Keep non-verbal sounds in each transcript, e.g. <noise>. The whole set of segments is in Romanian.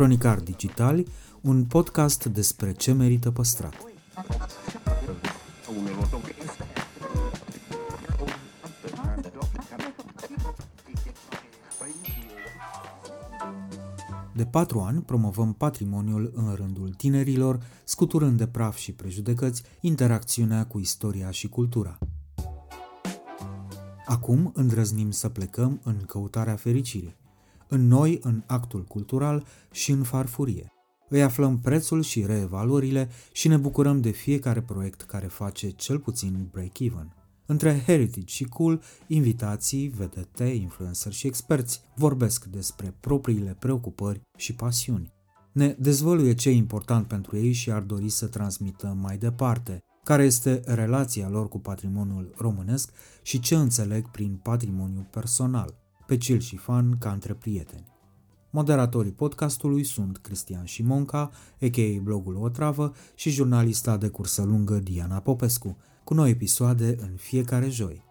Cronicar Digitali, un podcast despre ce merită păstrat. De patru ani promovăm patrimoniul în rândul tinerilor, scuturând de praf și prejudecăți interacțiunea cu istoria și cultura. Acum îndrăznim să plecăm în căutarea fericirii, în noi, în actul cultural și în farfurie. Îi aflăm prețul și reevaluările și ne bucurăm de fiecare proiect care face cel puțin break-even. Între heritage și cool, invitații, vedete, influencer și experți vorbesc despre propriile preocupări și pasiuni. Ne dezvăluie ce e important pentru ei și ar dori să transmită mai departe, care este relația lor cu patrimoniul românesc și ce înțeleg prin patrimoniu personal, pe cil și fan ca între prieteni. Moderatorii podcastului sunt Cristian Șimonca, a.k.a. blogul Otravă și jurnalista de cursă lungă Diana Popescu, cu noi episoade în fiecare joi.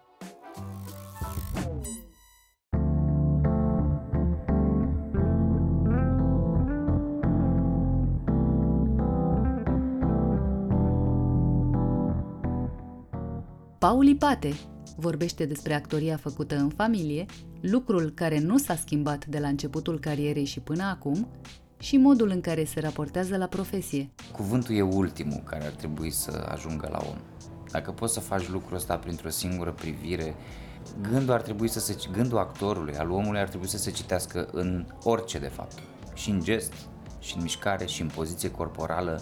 Pauli Pate vorbește despre actoria făcută în familie, lucrul care nu s-a schimbat de la începutul carierei și până acum și modul în care se raportează la profesie. Cuvântul e ultimul care ar trebui să ajungă la om. Dacă poți să faci lucrul ăsta printr-o singură privire, gândul ar trebui să se gândul actorului, al omului ar trebui să se citească în orice de fapt. Și în gest, și în mișcare, și în poziție corporală,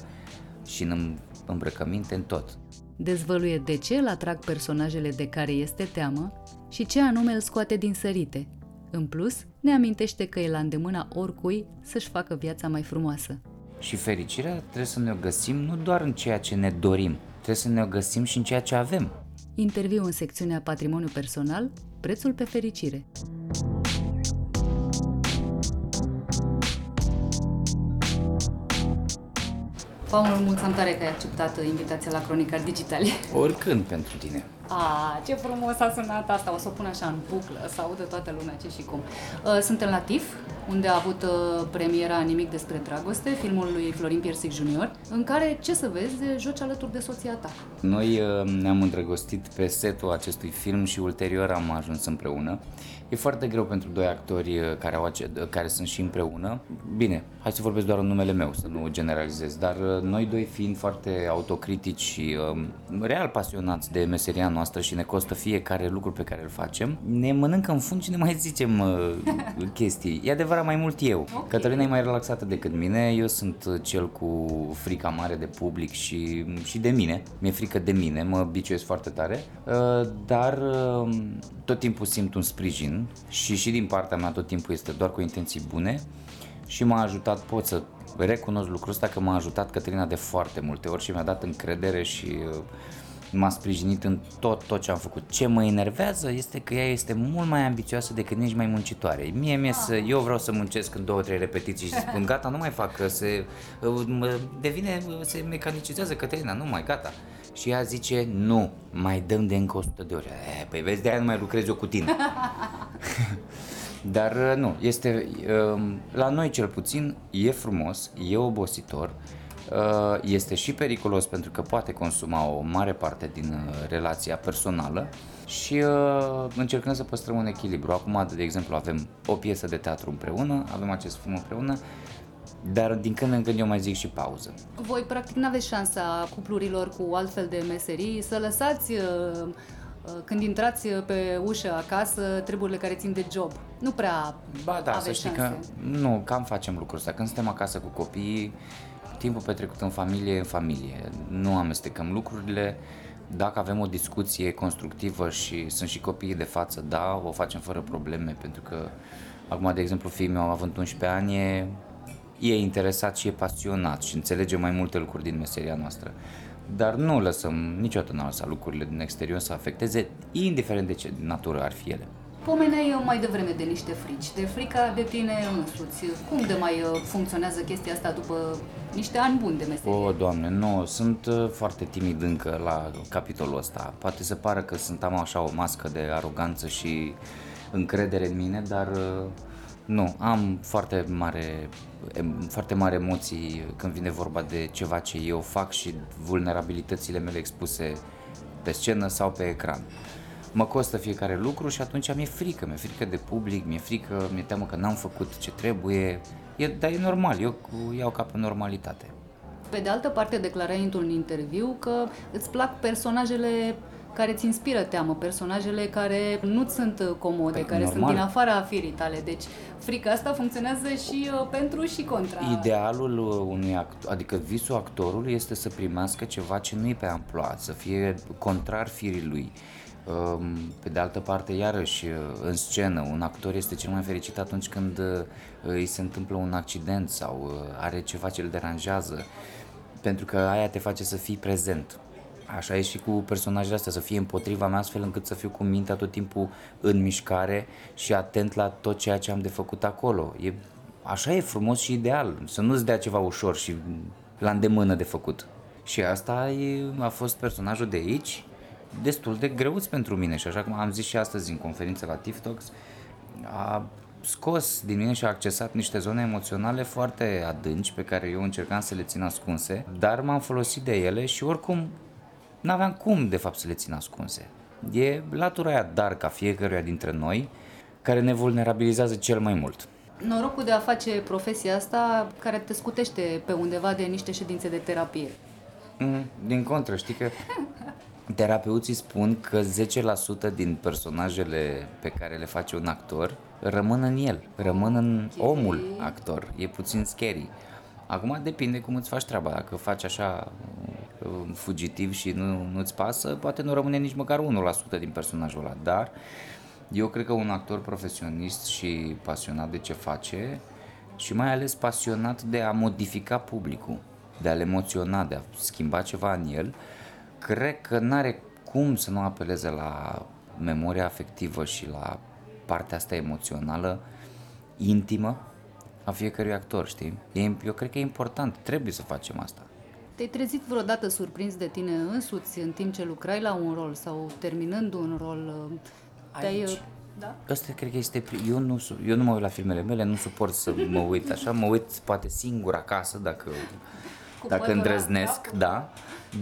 și în îmbrăcăminte, în tot. Dezvăluie de ce îl atrag personajele de care este teamă și ce anume îl scoate din sărite. În plus, ne amintește că e la îndemâna oricui să-și facă viața mai frumoasă. Și fericirea trebuie să ne o găsim nu doar în ceea ce ne dorim, trebuie să ne o găsim și în ceea ce avem. Interviu în secțiunea Patrimoniu Personal, prețul pe fericire. Paul, mulțumim tare că ai acceptat invitația la Cronicar Digitale. Oricând pentru tine. A, ce frumos a sunat asta, o să o pun așa în buclă, să audă toată lumea ce și cum. Uh, suntem la TIF, unde a avut uh, premiera Nimic despre dragoste, filmul lui Florin Piersic Jr., în care, ce să vezi, joci alături de soția ta. Noi uh, ne-am îndrăgostit pe setul acestui film și ulterior am ajuns împreună. E foarte greu pentru doi actori uh, care, au ace- uh, care sunt și împreună. Bine, hai să vorbesc doar în numele meu, să nu generalizez, dar uh, noi doi fiind foarte autocritici și um, real pasionați de meseria noastră și ne costă fiecare lucru pe care îl facem, ne mănâncă în fund și ne mai zicem uh, <laughs> chestii. E adevărat mai mult eu. Okay. Cătălina e mai relaxată decât mine, eu sunt cel cu frica mare de public și, și de mine. Mi-e frică de mine, mă biciuiesc foarte tare, uh, dar uh, tot timpul simt un sprijin și și din partea mea tot timpul este doar cu intenții bune și m-a ajutat, pot să recunosc lucrul ăsta că m-a ajutat Cătălina de foarte multe ori și mi-a dat încredere și uh, m-a sprijinit în tot, tot ce am făcut. Ce mă enervează este că ea este mult mai ambițioasă decât nici mai muncitoare. Mie, mie să, eu vreau să muncesc în două, trei repetiții și spun gata, nu mai fac, că se uh, devine, se mecanicizează Cătălina, nu mai, gata. Și ea zice, nu, mai dăm de încă 100 de ori. E, păi vezi, de aia nu mai lucrez eu cu tine. <laughs> Dar uh, nu, este, um, la noi cel puțin, e frumos, e obositor, uh, este și periculos pentru că poate consuma o mare parte din uh, relația personală și încercăm să păstrăm un echilibru. Acum, de exemplu, avem o piesă de teatru împreună, avem acest film împreună dar din când în când eu mai zic și pauză. Voi practic nu aveți șansa cuplurilor cu altfel de meserii să lăsați uh, uh, când intrați pe ușă acasă treburile care țin de job. Nu prea Ba da, să știi șanse. că nu, cam facem lucrul ăsta. Când suntem acasă cu copiii, timpul petrecut în familie, în familie. Nu amestecăm lucrurile. Dacă avem o discuție constructivă și sunt și copiii de față, da, o facem fără probleme, pentru că acum, de exemplu, fiii meu având 11 ani, e e interesat și e pasionat și înțelege mai multe lucruri din meseria noastră. Dar nu lăsăm, niciodată nu lăsat lucrurile din exterior să afecteze, indiferent de ce natură ar fi ele. Pomeneai mai devreme de niște frici, de frica de tine însuți. Cum de mai uh, funcționează chestia asta după niște ani buni de meserie? O, Doamne, nu, sunt uh, foarte timid încă la capitolul ăsta. Poate să pară că sunt am așa o mască de aroganță și încredere în mine, dar uh, Nu, am foarte mare, foarte mare emoții când vine vorba de ceva ce eu fac și vulnerabilitățile mele expuse pe scenă sau pe ecran. Mă costă fiecare lucru și atunci mi-e frică, mi-e frică de public, mi-e frică, mi-e teamă că n-am făcut ce trebuie, e, dar e normal, eu iau ca pe normalitate. Pe de altă parte, declarai într-un interviu că îți plac personajele care îți inspiră teamă, personajele care nu sunt comode, păi, care normal. sunt din afara firii tale. Deci frica asta funcționează și uh, pentru și contra. Idealul uh, unui actor, adică visul actorului este să primească ceva ce nu-i pe amploa, să fie contrar firii lui. Um, pe de altă parte, iarăși, uh, în scenă, un actor este cel mai fericit atunci când îi se întâmplă un accident sau are ceva ce îl deranjează, pentru că aia te face să fii prezent. Așa e și cu personajele astea, să fie împotriva mea astfel încât să fiu cu mintea tot timpul în mișcare și atent la tot ceea ce am de făcut acolo. E, așa e frumos și ideal, să nu-ți dea ceva ușor și la îndemână de făcut. Și asta e, a fost personajul de aici, destul de greuț pentru mine și așa cum am zis și astăzi în conferință la TikToks, a scos din mine și a accesat niște zone emoționale foarte adânci pe care eu încercam să le țin ascunse, dar m-am folosit de ele și oricum n-aveam cum de fapt să le țin ascunse. E latura aia dar ca fiecăruia dintre noi care ne vulnerabilizează cel mai mult. Norocul de a face profesia asta care te scutește pe undeva de niște ședințe de terapie. Mm, din contră, știi că <laughs> terapeuții spun că 10% din personajele pe care le face un actor rămân în el, rămân în omul actor. E puțin scary. Acum depinde cum îți faci treaba. Dacă faci așa fugitiv și nu, nu-ți pasă, poate nu rămâne nici măcar 1% din personajul ăla, dar eu cred că un actor profesionist și pasionat de ce face și mai ales pasionat de a modifica publicul, de a-l emoționa, de a schimba ceva în el, cred că n-are cum să nu apeleze la memoria afectivă și la partea asta emoțională intimă a fiecărui actor, știi? Eu cred că e important, trebuie să facem asta. Te-ai trezit vreodată surprins de tine însuți în timp ce lucrai la un rol sau terminând un rol? Te-ai... Aici. Da? Asta cred că este... Eu nu, eu nu mă uit la filmele mele, nu suport să mă uit așa, mă uit poate singur acasă dacă, Cu dacă îndrăznesc, da, da.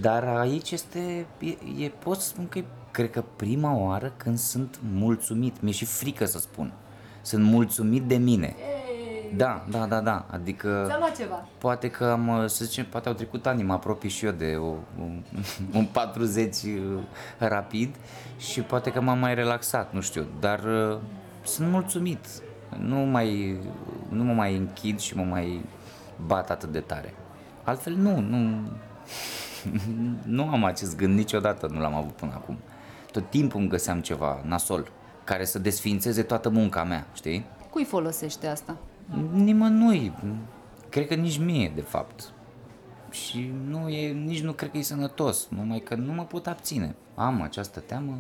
Dar aici este... E, e, pot să spun că e, cred că prima oară când sunt mulțumit. Mi-e și frică să spun. Sunt mulțumit de mine. E da, da, da, da. Adică... Ți-a luat ceva. Poate că am, să zicem, poate au trecut ani, mă apropii și eu de o, un, <laughs> un 40 uh, rapid și poate că m-am mai relaxat, nu știu, dar uh, sunt mulțumit. Nu, mai, nu mă mai închid și mă mai bat atât de tare. Altfel nu, nu, <laughs> nu am acest gând niciodată, nu l-am avut până acum. Tot timpul îmi găseam ceva nasol care să desfințeze toată munca mea, știi? Cui folosește asta? Nimănui. Cred că nici mie, de fapt. Și nu e, nici nu cred că e sănătos, numai că nu mă pot abține. Am această teamă,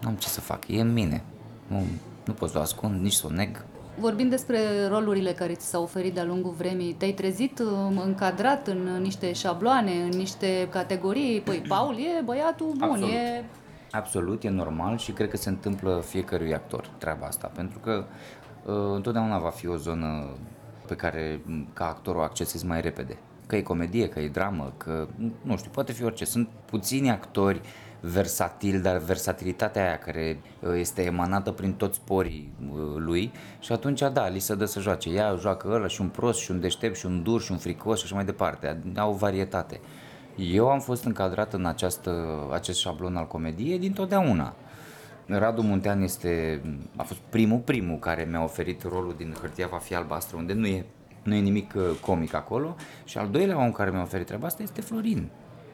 n-am ce să fac, e în mine. Nu, nu pot să o ascund, nici să o neg. Vorbind despre rolurile care ți s-au oferit de-a lungul vremii, te-ai trezit um, încadrat în niște șabloane, în niște categorii? Păi, <clears throat> Paul e băiatul bun, Absolut. e... Absolut, e normal și cred că se întâmplă fiecărui actor treaba asta, pentru că Uh, întotdeauna va fi o zonă pe care ca actor o accesezi mai repede. Că e comedie, că e dramă, că nu știu, poate fi orice. Sunt puțini actori versatil, dar versatilitatea aia care uh, este emanată prin toți porii uh, lui și atunci da, li se dă să joace. Ea joacă ăla și un prost și un deștept și un dur și un fricos și așa mai departe. Au varietate. Eu am fost încadrat în această, acest șablon al comediei dintotdeauna. Radu Muntean este, a fost primul, primul care mi-a oferit rolul din Hârtia va fi albastră, unde nu e, nu e nimic uh, comic acolo. Și al doilea om care mi-a oferit treaba asta este Florin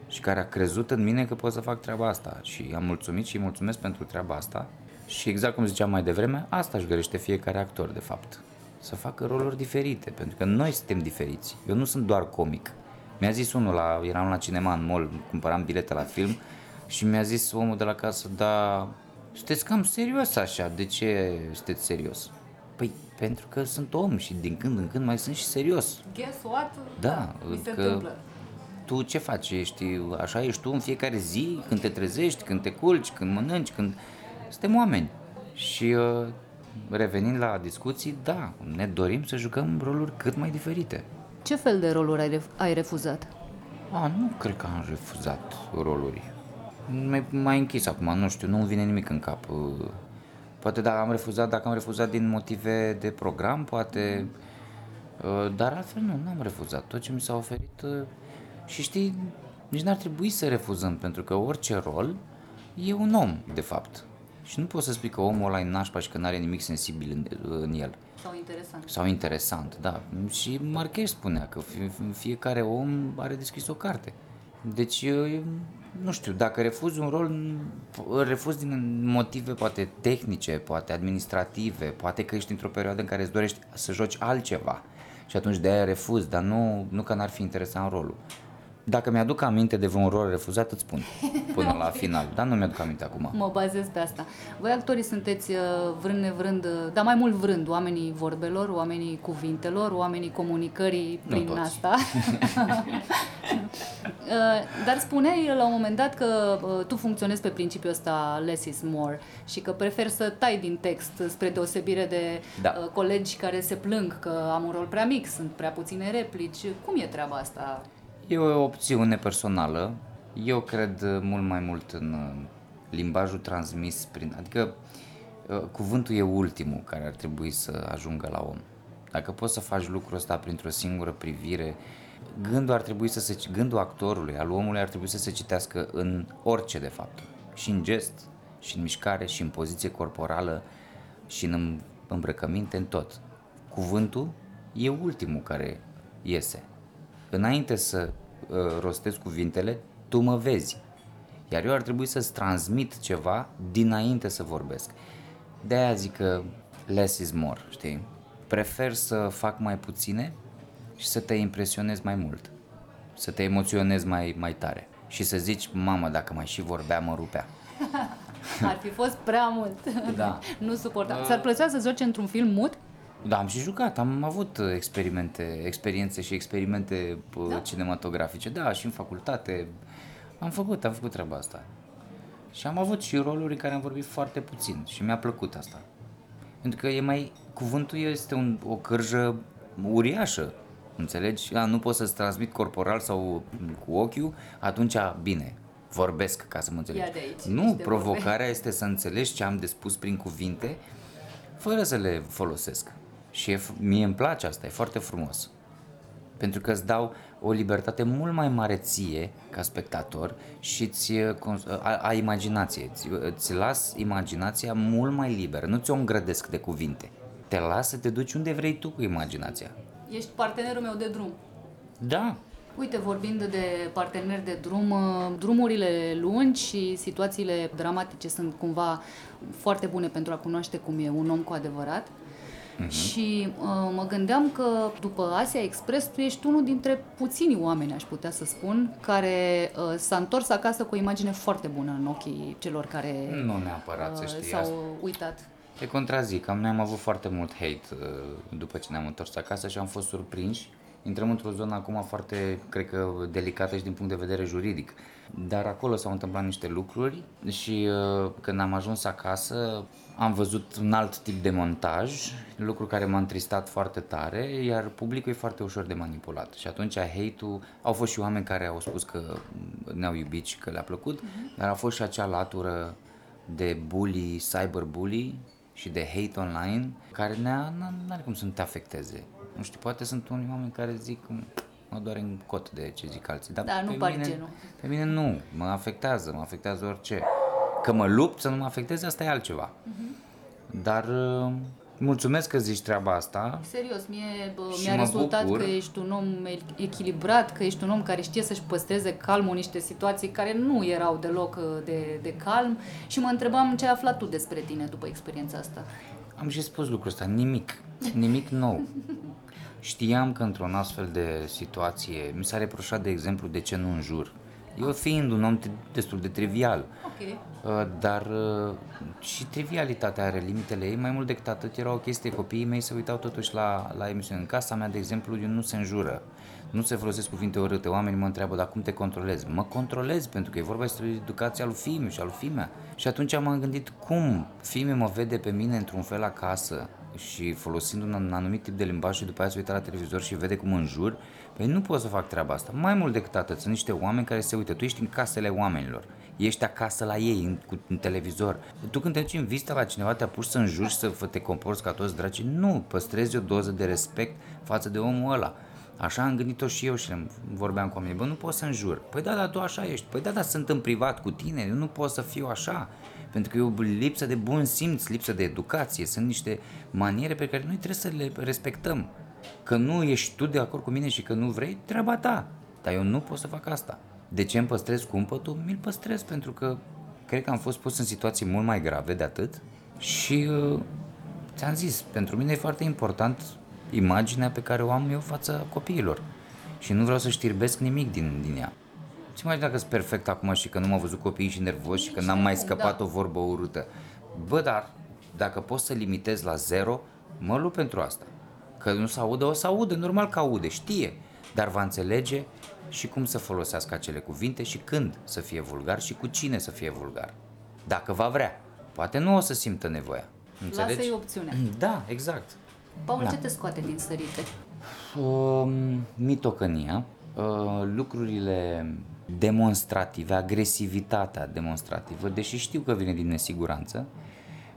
și care a crezut în mine că pot să fac treaba asta și am mulțumit și îi mulțumesc pentru treaba asta și exact cum ziceam mai devreme, asta își dorește fiecare actor de fapt, să facă roluri diferite, pentru că noi suntem diferiți, eu nu sunt doar comic. Mi-a zis unul, la, eram la cinema în mall, cumpăram bilete la film și mi-a zis omul de la casă, da, sunteți cam serios așa, de ce sunteți serios? Păi, pentru că sunt om și din când în când mai sunt și serios. Guess what? Da, da că întâmplă. Tu ce faci? Ești, așa ești tu în fiecare zi, când te trezești, când te culci, când mănânci, când... Suntem oameni. Și uh, revenind la discuții, da, ne dorim să jucăm roluri cât mai diferite. Ce fel de roluri ai, ref- ai refuzat? A, nu cred că am refuzat roluri. M-ai, m-ai închis acum, nu știu, nu-mi vine nimic în cap. Poate dacă am refuzat, dacă am refuzat din motive de program, poate... Dar altfel nu, nu am refuzat. Tot ce mi s-a oferit... Și știi, nici n-ar trebui să refuzăm, pentru că orice rol e un om, de fapt. Și nu poți să spui că omul ăla e nașpa și că nu are nimic sensibil în, în el. Sau interesant. Sau interesant, da. Și Marquez spunea că fiecare om are deschis o carte. Deci, nu știu, dacă refuzi un rol, refuzi din motive poate tehnice, poate administrative, poate că ești într-o perioadă în care îți dorești să joci altceva și atunci de aia refuzi, dar nu, nu că n-ar fi interesant rolul. Dacă mi-aduc aminte de vreun rol refuzat, îți spun până la <laughs> final, dar nu mi-aduc aminte acum. Mă bazez pe asta. Voi actorii sunteți uh, vrând nevrând, uh, dar mai mult vrând, oamenii vorbelor, oamenii cuvintelor, oamenii comunicării prin toți. asta. <laughs> <laughs> Uh, dar spuneai la un moment dat că tu funcționezi pe principiul ăsta less is more și că preferi să tai din text spre deosebire de Da. colegi care se plâng că am un rol prea mic, sunt prea puține replici. Cum e treaba asta? E o opțiune personală. Eu cred mult mai mult în uh, limbajul transmis prin... Adică uh, cuvântul e ultimul care ar trebui să ajungă la om. Dacă poți să faci lucrul ăsta printr-o singură privire, gândul ar trebui să se... Gândul actorului, al omului ar trebui să se citească în orice de fapt. Și în gest, și în mișcare, și în poziție corporală, și în îmbrăcăminte, în tot. Cuvântul e ultimul care iese înainte să uh, rostesc cuvintele, tu mă vezi. Iar eu ar trebui să-ți transmit ceva dinainte să vorbesc. De aia zic că less is more, știi? Prefer să fac mai puține și să te impresionez mai mult. Să te emoționez mai, mai tare. Și să zici, mamă, dacă mai și vorbea, mă rupea. <laughs> Ar fi fost prea mult. Da. nu suportam. Ți-ar plăcea să joci într-un film mut? Da, am și jucat, am avut experimente, experiențe și experimente da? cinematografice, da, și în facultate. Am făcut, am făcut treaba asta. Și am avut și roluri în care am vorbit foarte puțin și mi-a plăcut asta. Pentru că e mai, cuvântul este un, o cârjă uriașă, înțelegi? A, nu pot să-ți transmit corporal sau cu ochiul, atunci, bine, vorbesc ca să mă înțelegi. Ia de aici, nu, niște provocarea vorbe. este să înțelegi ce am de spus prin cuvinte fără să le folosesc. Și e, mie îmi place asta, e foarte frumos. Pentru că îți dau o libertate mult mai mare ție, ca spectator, și ți, a, a imaginație. Ți, ți las imaginația mult mai liberă, nu ți-o îngrădesc de cuvinte. Te las să te duci unde vrei tu cu imaginația. Ești partenerul meu de drum. Da, Uite, vorbind de parteneri de drum, uh, drumurile lungi și situațiile dramatice sunt cumva foarte bune pentru a cunoaște cum e un om cu adevărat. Uh-huh. Și uh, mă gândeam că după Asia Express tu ești unul dintre puțini oameni, aș putea să spun, care uh, s-a întors acasă cu o imagine foarte bună în ochii celor care nu neapărat să uh, știi s-au asta. uitat. Te contrazic, am, noi am avut foarte mult hate uh, după ce ne-am întors acasă și am fost surprinși. Intrăm într-o zonă acum foarte, cred că, delicată și din punct de vedere juridic. Dar acolo s-au întâmplat niște lucruri și uh, când am ajuns acasă am văzut un alt tip de montaj, lucru care m-a întristat foarte tare, iar publicul e foarte ușor de manipulat. Și atunci hate-ul, au fost și oameni care au spus că ne-au iubit și că le-a plăcut, uh-huh. dar a fost și acea latură de bully, cyberbully și de hate online, care ne-a, n-are cum să nu te afecteze. Nu știu, poate sunt unii oameni care zic mă doare în cot de ce zic alții. Dar Da, nu pe pari mine, genul. Pe mine nu, mă afectează, mă afectează orice. Că mă lupt să nu mă afecteze, asta e altceva. Uh-huh. Dar uh, mulțumesc că zici treaba asta. Serios, mie bă, Și mi-a mă rezultat bucur. că ești un om echilibrat, că ești un om care știe să-și păstreze calmul în niște situații care nu erau deloc uh, de, de calm și mă întrebam ce ai aflat tu despre tine după experiența asta. Am și spus lucrul ăsta, nimic, nimic nou. <laughs> Știam că într-o astfel de situație mi s-a reproșat, de exemplu, de ce nu înjur. Eu fiind un om destul de trivial. Ok. Uh, dar uh, și trivialitatea are limitele ei, mai mult decât atât era o chestie, copiii mei se uitau totuși la, la emisiune. În casa mea, de exemplu, eu nu se înjură, nu se folosesc cuvinte urâte, oamenii mă întreabă, dar cum te controlezi? Mă controlez, pentru că e vorba despre educația lui fiiu și al lui fimea. Și atunci m-am gândit, cum fiiul mă vede pe mine într-un fel acasă și folosind un anumit tip de limbaj și după aia se uită la televizor și vede cum înjur, păi nu pot să fac treaba asta. Mai mult decât atât, sunt niște oameni care se uită, tu ești în casele oamenilor ești acasă la ei, în, cu, în televizor. Tu când te duci în vizită la cineva, te apuci să înjuri și să te comporți ca toți dracii? Nu, păstrezi o doză de respect față de omul ăla. Așa am gândit-o și eu și vorbeam cu oamenii, bă, nu pot să înjur. Păi da, dar tu așa ești. Păi da, dar sunt în privat cu tine, eu nu pot să fiu așa. Pentru că e o lipsă de bun simț, lipsă de educație, sunt niște maniere pe care noi trebuie să le respectăm. Că nu ești tu de acord cu mine și că nu vrei, treaba ta. Dar eu nu pot să fac asta. De ce îmi păstrez cumpătul? Mi-l păstrez pentru că cred că am fost pus în situații mult mai grave de atât și uh, ți-am zis, pentru mine e foarte important imaginea pe care o am eu față copiilor și nu vreau să știrbesc nimic din, din ea. Ți mai dacă sunt perfect acum și că nu m-au văzut copiii și nervoși și că n-am mai scăpat da. o vorbă urâtă. Bă, dar dacă poți să limitezi la zero, mă lupt pentru asta. Că nu se audă, o să audă, normal că aude, știe, dar va înțelege și cum să folosească acele cuvinte și când să fie vulgar și cu cine să fie vulgar. Dacă va vrea. Poate nu o să simtă nevoia. Înțelegi? Lasă-i opțiunea. Da, exact. Paul, da. ce te scoate din sărite? Uh, mitocănia, uh, lucrurile demonstrative, agresivitatea demonstrativă, deși știu că vine din nesiguranță,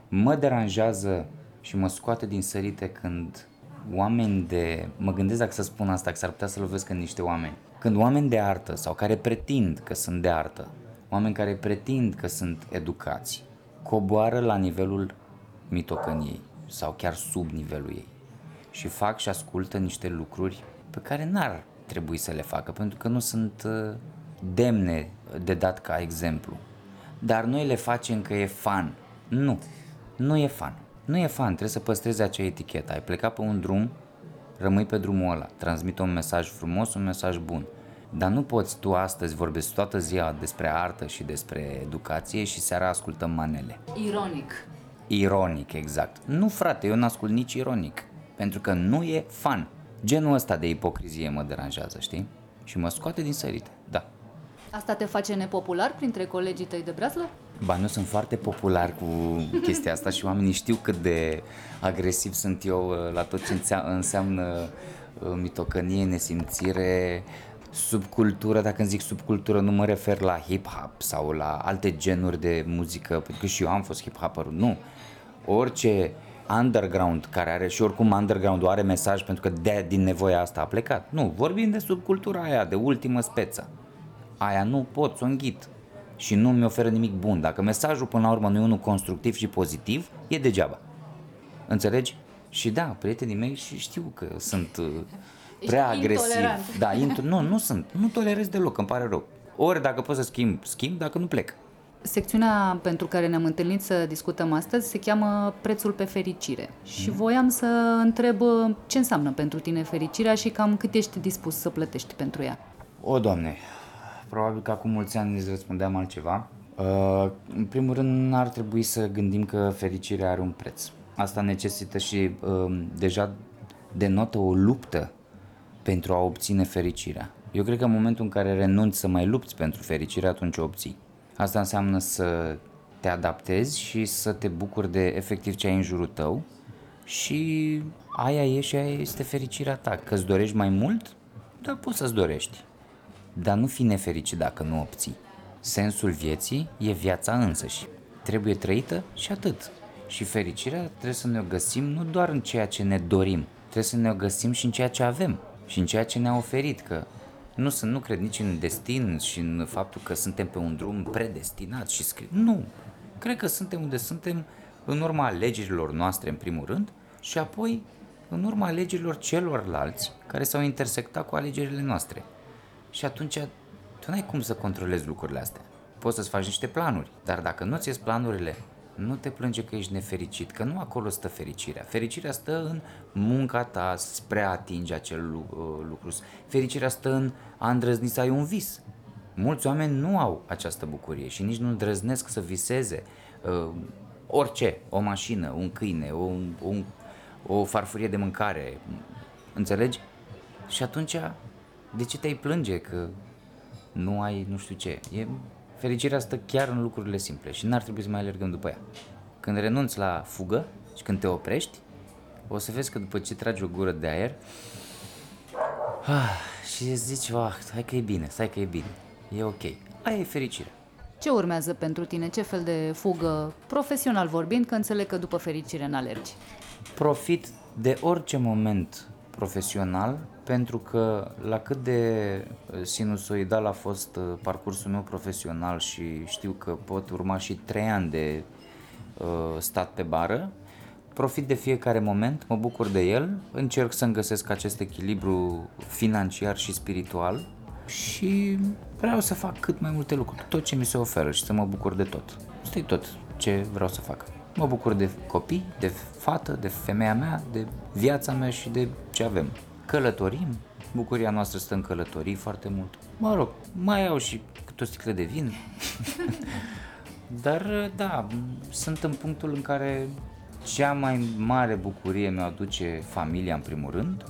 mă deranjează și mă scoate din sărite când oameni de... Mă gândesc dacă să spun asta, că s-ar putea să lovesc în niște oameni. Când oameni de artă sau care pretind că sunt de artă, oameni care pretind că sunt educați, coboară la nivelul mitocăniei sau chiar sub nivelul ei și fac și ascultă niște lucruri pe care n-ar trebui să le facă pentru că nu sunt uh, demne de dat ca exemplu. Dar noi le facem că e fan. Nu, nu e fan. Nu e fan, trebuie să păstrezi acea etichetă. Ai plecat pe un drum, rămâi pe drumul ăla, transmite un mesaj frumos, un mesaj bun. Dar nu poți tu astăzi vorbești toată ziua despre artă și despre educație și seara ascultăm manele. Ironic. Ironic, exact. Nu, frate, eu n-ascult nici ironic. Pentru că nu e fan. Genul ăsta de ipocrizie mă deranjează, știi? Și mă scoate din sărite, da. Asta te face nepopular printre colegii tăi de breaslă? Ba, nu sunt foarte popular cu chestia asta și oamenii știu cât de agresiv sunt eu uh, la tot ce înseamnă uh, mitocănie, nesimțire, subcultură, dacă îmi zic subcultură, nu mă refer la hip-hop sau la alte genuri de muzică, pentru că și eu am fost hip-hopper, nu. Orice underground care are și oricum underground are mesaj pentru că de, din nevoia asta a plecat. Nu, vorbim de subcultura aia, de ultimă speță. Aia nu pot să o înghit și nu mi oferă nimic bun. Dacă mesajul până la urmă nu e unul constructiv și pozitiv, e degeaba. Înțelegi? Și da, prietenii mei și știu că sunt uh, prea agresiv. Da, int- nu, nu sunt. Nu tolerez deloc, îmi pare rău. Ori dacă pot să schimb, schimb, dacă nu plec. Secțiunea pentru care ne-am întâlnit să discutăm astăzi se cheamă Prețul pe fericire. Și mm. voiam să întreb uh, ce înseamnă pentru tine fericirea și cam cât ești dispus să plătești pentru ea. O, Doamne, probabil că acum mulți ani îți răspundeam altceva. Uh, în primul rând, ar trebui să gândim că fericirea are un preț. Asta necesită și uh, deja denotă o luptă pentru a obține fericirea. Eu cred că în momentul în care renunți să mai lupți pentru fericire, atunci o obții. Asta înseamnă să te adaptezi și să te bucuri de efectiv ce ai în jurul tău și aia e și aia este fericirea ta. Că îți dorești mai mult, dar poți să-ți dorești. Dar nu fi nefericit dacă nu obții. Sensul vieții e viața însăși. Trebuie trăită și atât. Și fericirea trebuie să ne o găsim nu doar în ceea ce ne dorim, trebuie să ne o găsim și în ceea ce avem și în ceea ce ne-a oferit, că nu, sunt, nu cred nici în destin și în faptul că suntem pe un drum predestinat și scris. Nu. Cred că suntem unde suntem în urma alegerilor noastre, în primul rând, și apoi în urma alegerilor celorlalți care s-au intersectat cu alegerile noastre. Și atunci tu n-ai cum să controlezi lucrurile astea. Poți să-ți faci niște planuri, dar dacă nu ți planurile, nu te plânge că ești nefericit, că nu acolo stă fericirea. Fericirea stă în munca ta spre a atinge acel uh, lucru. Fericirea stă în a îndrăzni să ai un vis. Mulți oameni nu au această bucurie și nici nu îndrăznesc să viseze uh, orice, o mașină, un câine, o, un, o farfurie de mâncare, înțelegi? Și atunci, de ce te-ai plânge că nu ai nu știu ce? E, fericirea stă chiar în lucrurile simple și n-ar trebui să mai alergăm după ea. Când renunți la fugă și când te oprești, o să vezi că după ce tragi o gură de aer, ah, și zici, ah, hai că e bine, stai că e bine, e ok. Aia e fericire. Ce urmează pentru tine? Ce fel de fugă, profesional vorbind, că înțeleg că după fericire n-alergi? Profit de orice moment profesional pentru că la cât de sinusoidal a fost uh, parcursul meu profesional și știu că pot urma și trei ani de uh, stat pe bară, profit de fiecare moment, mă bucur de el, încerc să-mi găsesc acest echilibru financiar și spiritual și vreau să fac cât mai multe lucruri, tot ce mi se oferă și să mă bucur de tot. Asta e tot ce vreau să fac. Mă bucur de copii, de fată, de femeia mea, de viața mea și de ce avem. Călătorim, bucuria noastră stă în călătorii foarte mult. Mă rog, mai au și câte o sticlă de vin. <laughs> Dar da, sunt în punctul în care cea mai mare bucurie mi-o aduce familia în primul rând,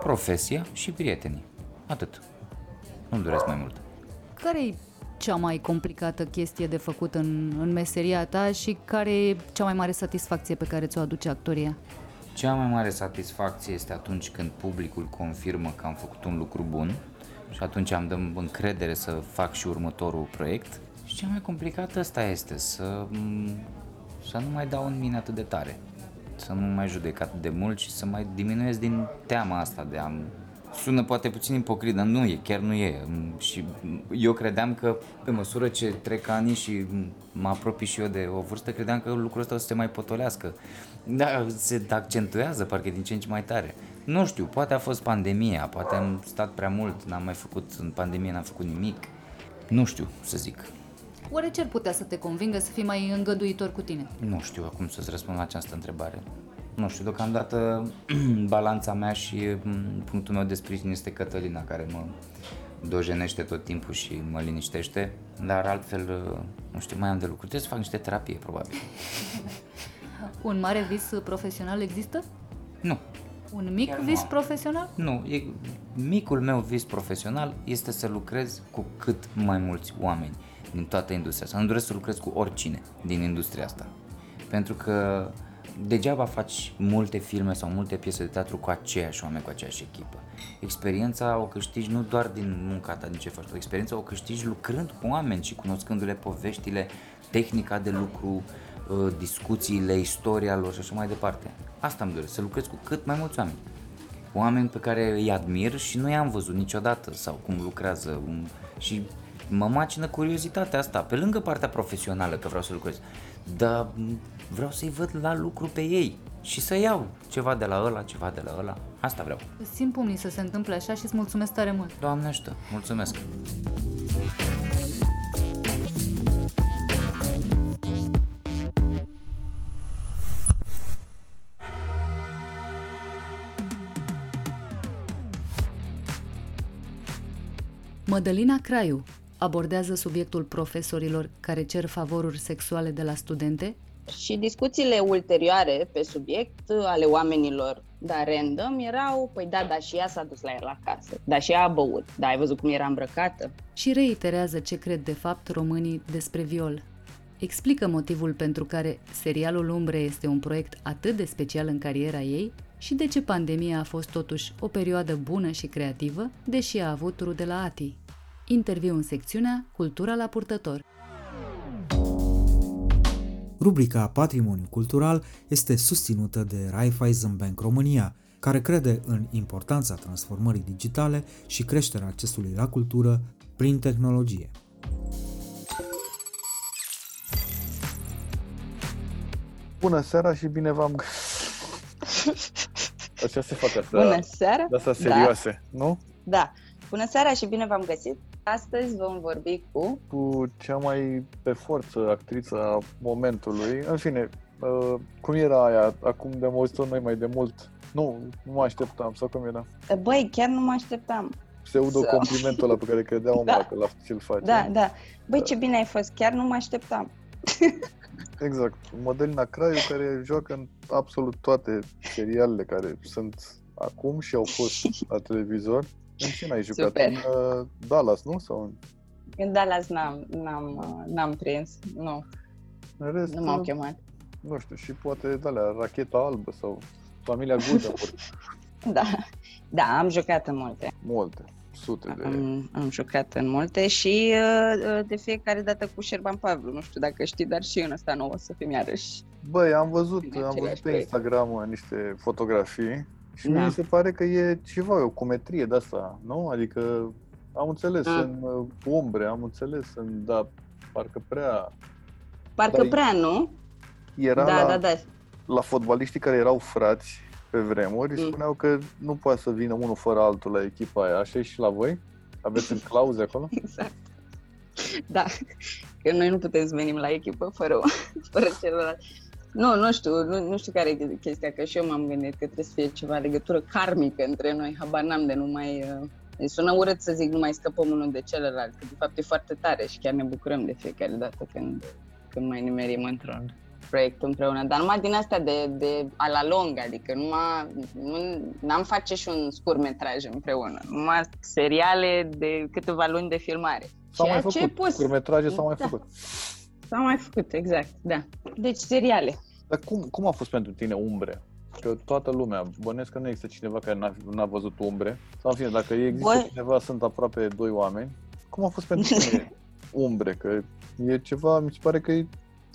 profesia și prietenii. Atât. Nu-mi doresc mai mult. Care e cea mai complicată chestie de făcut în, în meseria ta și care e cea mai mare satisfacție pe care ți-o aduce actoria? Cea mai mare satisfacție este atunci când publicul confirmă că am făcut un lucru bun și atunci am dăm încredere să fac și următorul proiect. Și cea mai complicată asta este să, să nu mai dau în mine atât de tare, să nu mai judec atât de mult și să mai diminuez din teama asta de a sună poate puțin ipocrit, dar nu e, chiar nu e. Și eu credeam că pe măsură ce trec ani și mă apropii și eu de o vârstă, credeam că lucrul ăsta o să se mai potolească. Da, se accentuează parcă din ce în ce mai tare. Nu știu, poate a fost pandemia, poate am stat prea mult, n-am mai făcut, în pandemie n-am făcut nimic. Nu știu să zic. Oare ce ar putea să te convingă să fii mai îngăduitor cu tine? Nu știu acum să-ți răspund la această întrebare nu știu, deocamdată <clears throat> balanța mea și mm, punctul meu de sprijin este Cătălina, care mă dojenește tot timpul și mă liniștește, dar altfel, uh, nu știu, mai am de lucru. Trebuie să fac niște terapie, probabil. <laughs> Un mare vis profesional există? Nu. Un mic Chiar vis nu. profesional? Nu, e, micul meu vis profesional este să lucrez cu cât mai mulți oameni din toată industria asta. Nu doresc să lucrez cu oricine din industria asta. Pentru că degeaba faci multe filme sau multe piese de teatru cu aceiași oameni, cu aceeași echipă. Experiența o câștigi nu doar din munca ta, din ce faci tu, experiența o câștigi lucrând cu oameni și cunoscându-le poveștile, tehnica de lucru, uh, discuțiile, istoria lor și așa mai departe. Asta îmi doresc, să lucrez cu cât mai mulți oameni. Oameni pe care îi admir și nu i-am văzut niciodată sau cum lucrează și mă macină curiozitatea asta, pe lângă partea profesională că vreau să lucrez, dar vreau să-i văd la lucru pe ei și să iau ceva de la ăla, ceva de la ăla. Asta vreau. Simt pumnii să se întâmple așa și îți mulțumesc tare mult. Doamne ajută, mulțumesc. Mădălina Craiu abordează subiectul profesorilor care cer favoruri sexuale de la studente și discuțiile ulterioare pe subiect ale oamenilor, dar random, erau, păi da, dar și ea s-a dus la el acasă, dar și ea a băut, da, ai văzut cum era îmbrăcată? Și reiterează ce cred de fapt românii despre viol. Explică motivul pentru care serialul Umbre este un proiect atât de special în cariera ei și de ce pandemia a fost totuși o perioadă bună și creativă, deși a avut rude la ATI. Interviu în secțiunea Cultura la purtător. Rubrica Patrimoniu Cultural este susținută de Raiffeisen Bank România, care crede în importanța transformării digitale și creșterea accesului la cultură prin tehnologie. Bună seara și bine v-am găsit! Așa se fac asta. Bună seara! Asta serioase, da. nu? Da. Bună seara și bine v-am găsit! Astăzi vom vorbi cu... Cu cea mai pe forță actriță a momentului. În fine, uh, cum era aia acum de am noi mai de mult? Nu, nu mă așteptam, sau cum era? Băi, chiar nu mă așteptam. pseudo-complimentul ăla pe care credeam <laughs> Da. că la ce-l face. Da, da. Băi, ce bine ai fost, chiar nu mă așteptam. <laughs> Exact. Mădălina Craiu care joacă în absolut toate serialele care sunt acum și au fost la <laughs> televizor. În cine ai jucat? Super. În uh, Dallas, nu? Sau în, În Dallas n-am, n-am, uh, n-am prins, nu, în rest? nu m-au uh, chemat. Nu știu, și poate de alea, Racheta Albă sau Familia Gutenberg. <laughs> Da, da, am jucat în multe. Multe, sute de... Am, am jucat în multe și uh, de fiecare dată cu Șerban Pavlu, nu știu dacă știi, dar și în ăsta nouă o să fim iarăși. Băi, am văzut, În am văzut același pe proiect. Instagram uh, niște fotografii și Da. mi se pare că e ceva, o cometrie de asta, nu? Adică am înțeles Mm. în uh, umbre, am înțeles în, da, parcă prea... Parcă Dar- prea, nu? Era da, la, da, da. la fotbaliștii care erau frați pe vremuri, Mm. spuneau că nu poate să vină unul fără altul la echipa aia. Așa e și la voi? Aveți în clauze acolo? <laughs> Exact. Da, că noi nu putem să venim la echipă fără, fără celălalt. Nu, nu știu, nu, nu știu care e chestia, că și eu m-am gândit că trebuie să fie ceva legătură karmică între noi, habar n-am de nu mai... uh, Îi sună urât să zic nu mai scăpăm unul de celălalt, că de fapt e foarte tare și chiar ne bucurăm de fiecare dată când, când mai nimerim într-un proiect împreună. Dar numai din astea de, de a la lung, adică numai, nu, n-am face și un scurt metraj împreună, numai seriale de câteva luni de filmare. S-au mai Ceea ce făcut, poți- curmetraje s-au mai Da. făcut. S-au mai făcut, exact, da. Deci seriale. Dar cum, cum a fost pentru tine umbre? Că toată lumea, bănesc că nu există cineva care n-a, n-a văzut umbre. Sau în fine, dacă există Băi. cineva, sunt aproape doi oameni. Cum a fost pentru tine <laughs> umbre? Că e ceva, mi se pare că e,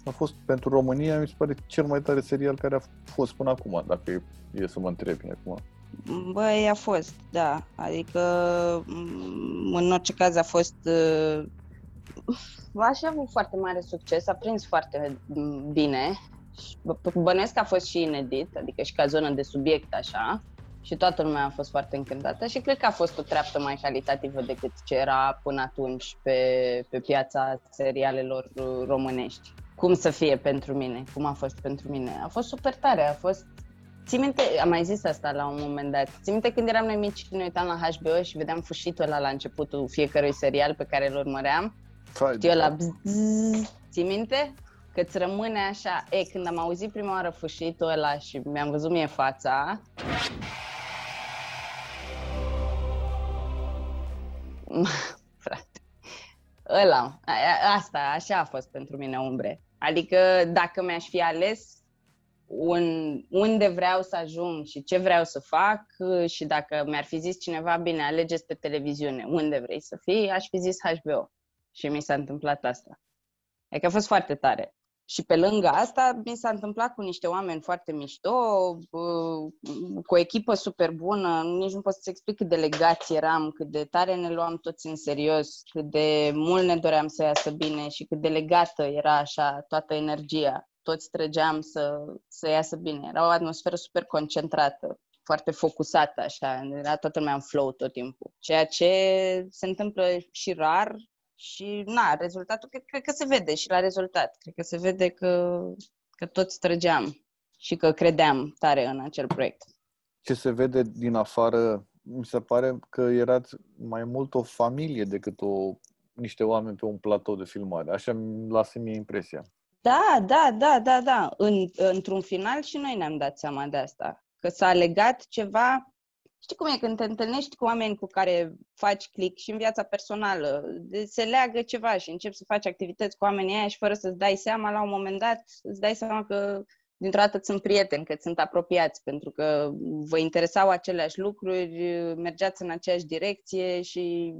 a fost pentru România, mi se pare cel mai tare serial care a fost până acum, dacă e, e să mă întrebi acum. Băi, a fost, da. Adică, m, în orice caz, a fost... uh, Așa a avut foarte mare succes, a prins foarte m, bine. Și bă- Bănuiesc că a fost și inedit, adică și ca zonă de subiect așa. Și toată lumea a fost foarte încântată și cred că a fost o treaptă mai calitativă decât ce era până atunci pe, pe piața serialelor uh, românești. Cum să fie pentru mine, cum a fost pentru mine. A fost super tare, a fost Ții minte, am mai zis asta la un moment dat, ții minte când eram noi mici și ne uitam la HBO și vedeam fușitul ăla la începutul fiecărui serial pe care îl urmăream? Fai, Știi ăla bzz, bzz, ții minte? Că îți rămâne așa, e, când am auzit prima oară fușitul ăla și mi-am văzut mie fața, <laughs> frate, ăla, a- a- asta, așa a fost pentru mine umbre. Adică dacă mi-aș fi ales un, unde vreau să ajung și ce vreau să fac și dacă mi-ar fi zis cineva, bine, alegeți pe televiziune, unde vrei să fii, aș fi zis HBO. Și mi s-a întâmplat asta. Adică a fost foarte tare. Și pe lângă asta, mi s-a întâmplat cu niște oameni foarte mișto, uh, cu o echipă super bună, nici nu pot să-ți explic cât de legați eram, cât de tare ne luam toți în serios, cât de mult ne doream să iasă bine și cât de legată era așa toată energia. Toți trăgeam să, să iasă bine. Era o atmosferă super concentrată, foarte focusată, așa, era toată lumea în flow tot timpul. Ceea ce se întâmplă și rar și, na, rezultatul cred, cred că se vede și la rezultat. Cred că se vede că, că toți trăgeam și că credeam tare în acel proiect. ce se vede din afară, mi se pare că erați mai mult o familie decât o, niște oameni pe un platou de filmare. Așa îmi lasă mie impresia. Da, da, da, da, da. În, într-un final și noi ne-am dat seama de asta. Că s-a legat ceva... Știi cum e când te întâlnești cu oameni cu care faci click și în viața personală, de- se leagă ceva și începi să faci activități cu oamenii aia și fără să-ți dai seama, la un moment dat îți dai seama că dintr-o dată sunt prieteni, că sunt apropiați, pentru că vă interesau aceleași lucruri, mergeați în aceeași direcție și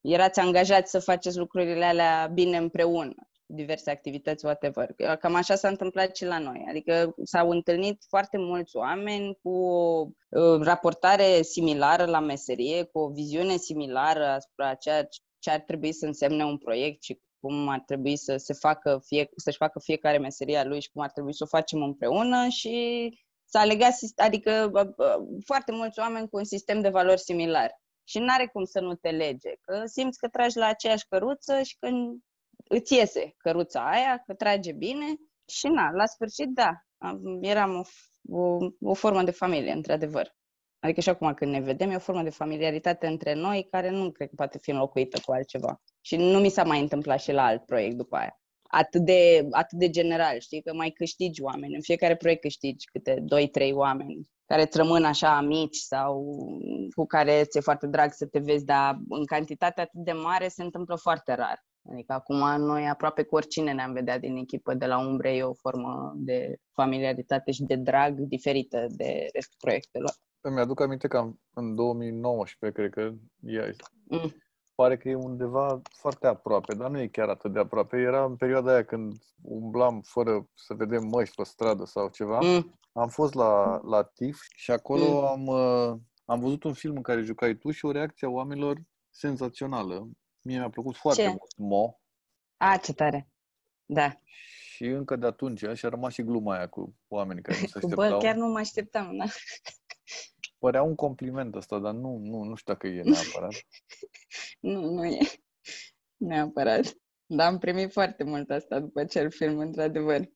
erați angajați să faceți lucrurile alea bine împreună diverse activități, whatever. Cam așa s-a întâmplat și la noi. Adică s-au întâlnit foarte mulți oameni cu o uh, raportare similară la meserie, cu o viziune similară asupra ceea ce ar trebui să însemne un proiect și cum ar trebui să se facă fie, să-și facă fiecare meseria lui și cum ar trebui să o facem împreună și s-a legat, sis- adică bă, bă, foarte mulți oameni cu un sistem de valori similar. Și n-are cum să nu te lege, că simți că tragi la aceeași căruță și că îți iese căruța aia, că trage bine și na, la sfârșit, da, am- eram o, f- o, o formă de familie, într-adevăr. Adică și acum când ne vedem, e o formă de familiaritate între noi care nu cred că poate fi înlocuită cu altceva. Și nu mi s-a mai întâmplat și la alt proiect după aia. Atât de, atât de general, știi, că mai câștigi oameni. În fiecare proiect câștigi câte 2-3 oameni care îți rămân așa amici sau cu care ți-e foarte drag să te vezi, dar în cantitate atât de mare se întâmplă foarte rar. Adică acum noi aproape cu oricine ne-am vedea din echipă de la Umbre e o formă de familiaritate și de drag diferită de restul proiectelor. Îmi aduc aminte că în 2019, cred că e, mm. pare că e undeva foarte aproape, dar nu e chiar atât de aproape. Era în perioada aia când umblam fără să vedem măști pe stradă sau ceva. Mm. Am fost la, la TIF și acolo mm. am, uh, am văzut un film în care jucai tu și o reacție a oamenilor senzațională. Mie mi-a plăcut foarte ce? mult Mo. A, ce tare. Da. Și încă de atunci și a rămas și gluma aia cu oamenii care nu se <laughs> așteptau. Bă, chiar nu mă așteptam, da. <laughs> Părea un compliment ăsta, dar nu, nu, nu știu dacă e neapărat. <laughs> nu, nu e neapărat. Dar am primit foarte mult asta după acel film, într-adevăr.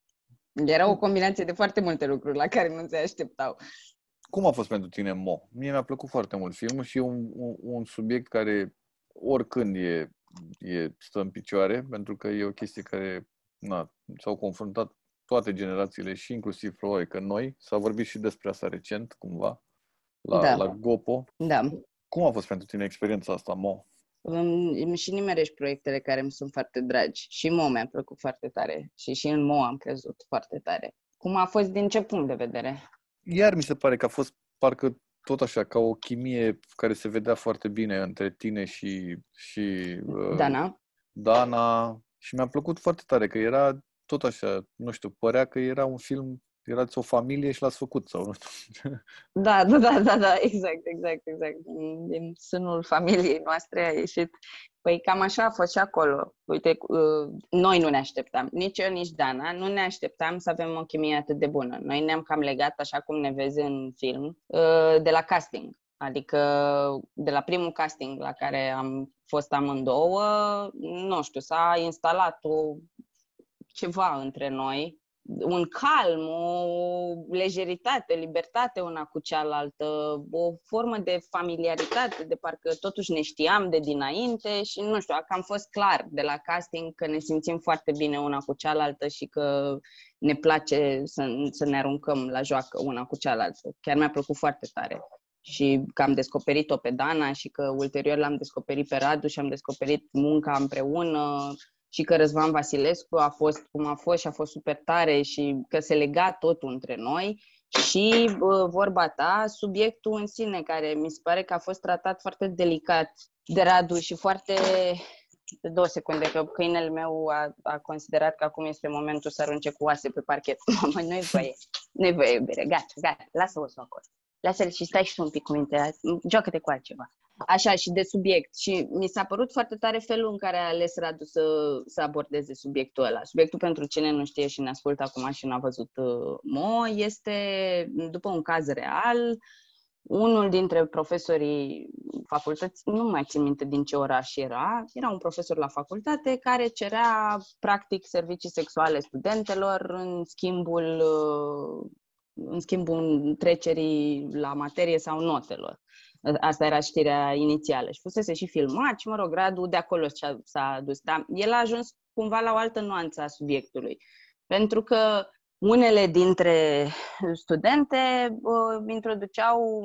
Era o combinație de foarte multe lucruri la care nu se așteptau. Cum a fost pentru tine Mo? Mie mi-a plăcut foarte mult filmul și e un, un, un subiect care oricând e, e stă în picioare, pentru că e o chestie care na, s-au confruntat toate generațiile și inclusiv probabil că noi. S-a vorbit și despre asta recent, cumva, la, da. la Gopo. Da. Cum a fost pentru tine experiența asta, Mo? Îmi și nimerești proiectele care îmi sunt foarte dragi. Și Mo mi-a plăcut foarte tare. Și și în Mo am crezut foarte tare. Cum a fost din ce punct de vedere? Iar mi se pare că a fost parcă tot așa, ca o chimie care se vedea foarte bine între tine și, și uh, Dana. Dana. Și mi-a plăcut foarte tare că era tot așa, nu știu, părea că era un film, erați o familie și l-ați făcut sau nu știu. <laughs> Da, da, da, da, da, exact, exact, exact. Din sânul familiei noastre a ieșit Păi cam așa a fost și acolo. Uite, uh, noi nu ne așteptam, nici eu, nici Dana, nu ne așteptam să avem o chimie atât de bună. Noi ne-am cam legat, așa cum ne vezi în film, uh, de la casting. Adică de la primul casting la care am fost amândouă, nu știu, s-a instalat o ceva între noi un calm, o lejeritate, libertate una cu cealaltă, o formă de familiaritate, de parcă totuși ne știam de dinainte și nu știu, am fost clar de la casting că ne simțim foarte bine una cu cealaltă și că ne place să, să ne aruncăm la joacă una cu cealaltă. Chiar mi-a plăcut foarte tare și că am descoperit-o pe Dana și că ulterior l-am descoperit pe Radu și am descoperit munca împreună, și că Răzvan Vasilescu a fost cum a fost și a fost super tare și că se lega totul între noi și vorba ta, subiectul în sine, care mi se pare că a fost tratat foarte delicat de Radu și foarte... De două secunde, că câinele meu a, a considerat că acum este momentul să arunce cu oase pe parchet. <laughs> Mamă, nu-i voie, nu-i voie, iubire, gata, gata, lasă-o acolo. Lasă-l și stai și tu un pic cu minte, joacă-te cu altceva. Așa, și de subiect. Și mi s-a părut foarte tare felul în care a ales Radu să, să abordeze subiectul ăla. Subiectul, pentru cine nu știe și ne ascultă acum și nu a văzut uh, Mo, este, după un caz real, unul dintre profesorii facultății, nu mai țin minte din ce oraș era, era un profesor la facultate care cerea practic servicii sexuale studentelor în schimbul uh, în schimbul trecerii la materie sau notelor. Asta era știrea inițială. Și fusese și filmat și, mă rog, Radu de acolo s-a dus. Dar el a ajuns cumva la o altă nuanță a subiectului. Pentru că unele dintre studente uh, introduceau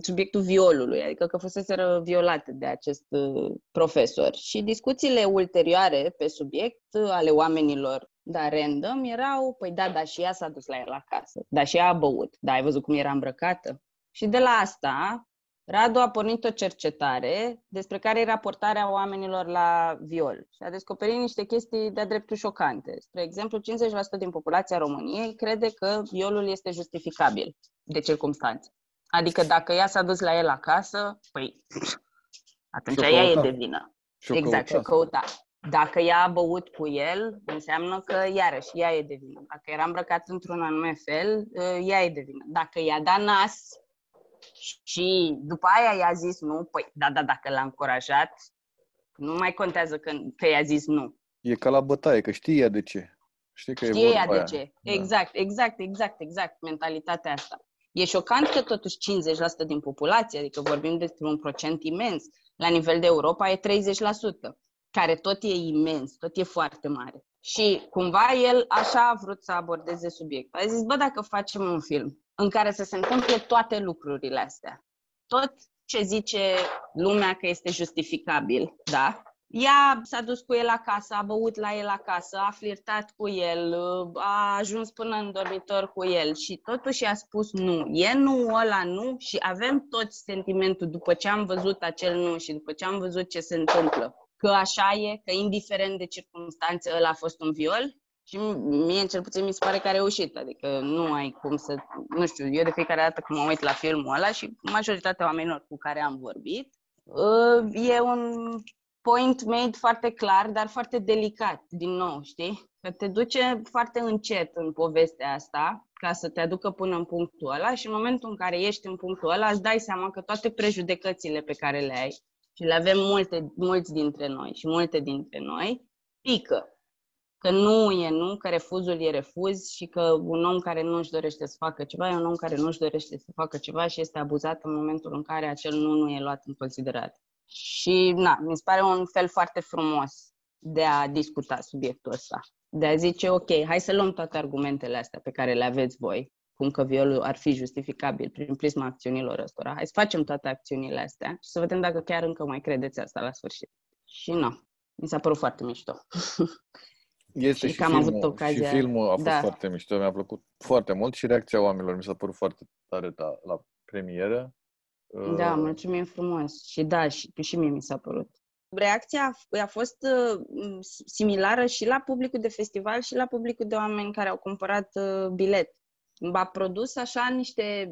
subiectul violului, adică că fusese violate de acest uh, profesor. Și discuțiile ulterioare pe subiect uh, ale oamenilor, da, random, erau, păi da, da, și ea s-a dus la el acasă, da, și ea a băut, da, ai văzut cum era îmbrăcată? Și de la asta, Radu a pornit o cercetare despre care e raportarea oamenilor la viol și a descoperit niște chestii de-a dreptul șocante. Spre exemplu, 50% din populația României crede că violul este justificabil de circunstanțe. Adică dacă ea s-a dus la el acasă, păi atunci ea e de vină. Și-o exact, și-o căuta. Dacă ea a băut cu el, înseamnă că iarăși ea e de vină. Dacă era îmbrăcat într-un anume fel, ea e de vină. Dacă i-a dat nas, și după aia i-a zis nu, păi da, da, dacă l-a încurajat, nu mai contează că, că i-a zis nu. E ca la bătaie, că știe ea de ce. Știi că știe e ea de ce. Da. Exact, exact, exact, exact, mentalitatea asta. E șocant că totuși 50% din populație, adică vorbim despre un procent imens, la nivel de Europa e 30%, care tot e imens, tot e foarte mare. Și cumva el așa a vrut să abordeze subiectul. A zis, bă, dacă facem un film în care să se întâmple toate lucrurile astea, tot ce zice lumea că este justificabil, da? Ea s-a dus cu el acasă, a băut la el acasă, a flirtat cu el, a ajuns până în dormitor cu el și totuși a spus nu. E nu, ăla nu și avem toți sentimentul după ce am văzut acel nu și după ce am văzut ce se întâmplă. Că așa e, că indiferent de circunstanțe ăla a fost un viol și mie cel puțin mi se pare că a reușit, adică nu ai cum să, nu știu, eu de fiecare dată când mă uit la filmul ăla și majoritatea oamenilor cu care am vorbit, ă, e un point made foarte clar, dar foarte delicat, din nou, știi? Că te duce foarte încet în povestea asta, ca să te aducă până în punctul ăla și în momentul în care ești în punctul ăla, îți dai seama că toate prejudecățile pe care le ai, și le avem multe, mulți dintre noi și multe dintre noi, pică. Că nu e nu, că refuzul e refuz și că un om care nu își dorește să facă ceva e un om care nu își dorește să facă ceva și este abuzat în momentul în care acel nu nu e luat în considerare. Și, na, mi se pare un fel foarte frumos de a discuta subiectul ăsta. De a zice, ok, hai să luăm toate argumentele astea pe care le aveți voi, cum că violul ar fi justificabil prin prisma acțiunilor ăstora. Hai să facem toate acțiunile astea și să vedem dacă chiar încă mai credeți asta la sfârșit. Și nu, mi s-a părut foarte mișto. <laughs> Este și, și, filmul, avut ocazia... și filmul a fost da. foarte mișto, mi-a plăcut foarte mult și reacția oamenilor mi s-a părut foarte tare da, la premieră. Da, uh, mulțumim frumos. Și da, și, și mie mi s-a părut. Reacția a fost uh, similară și la publicul de festival și la publicul de oameni care au cumpărat uh, bilet. A produs așa niște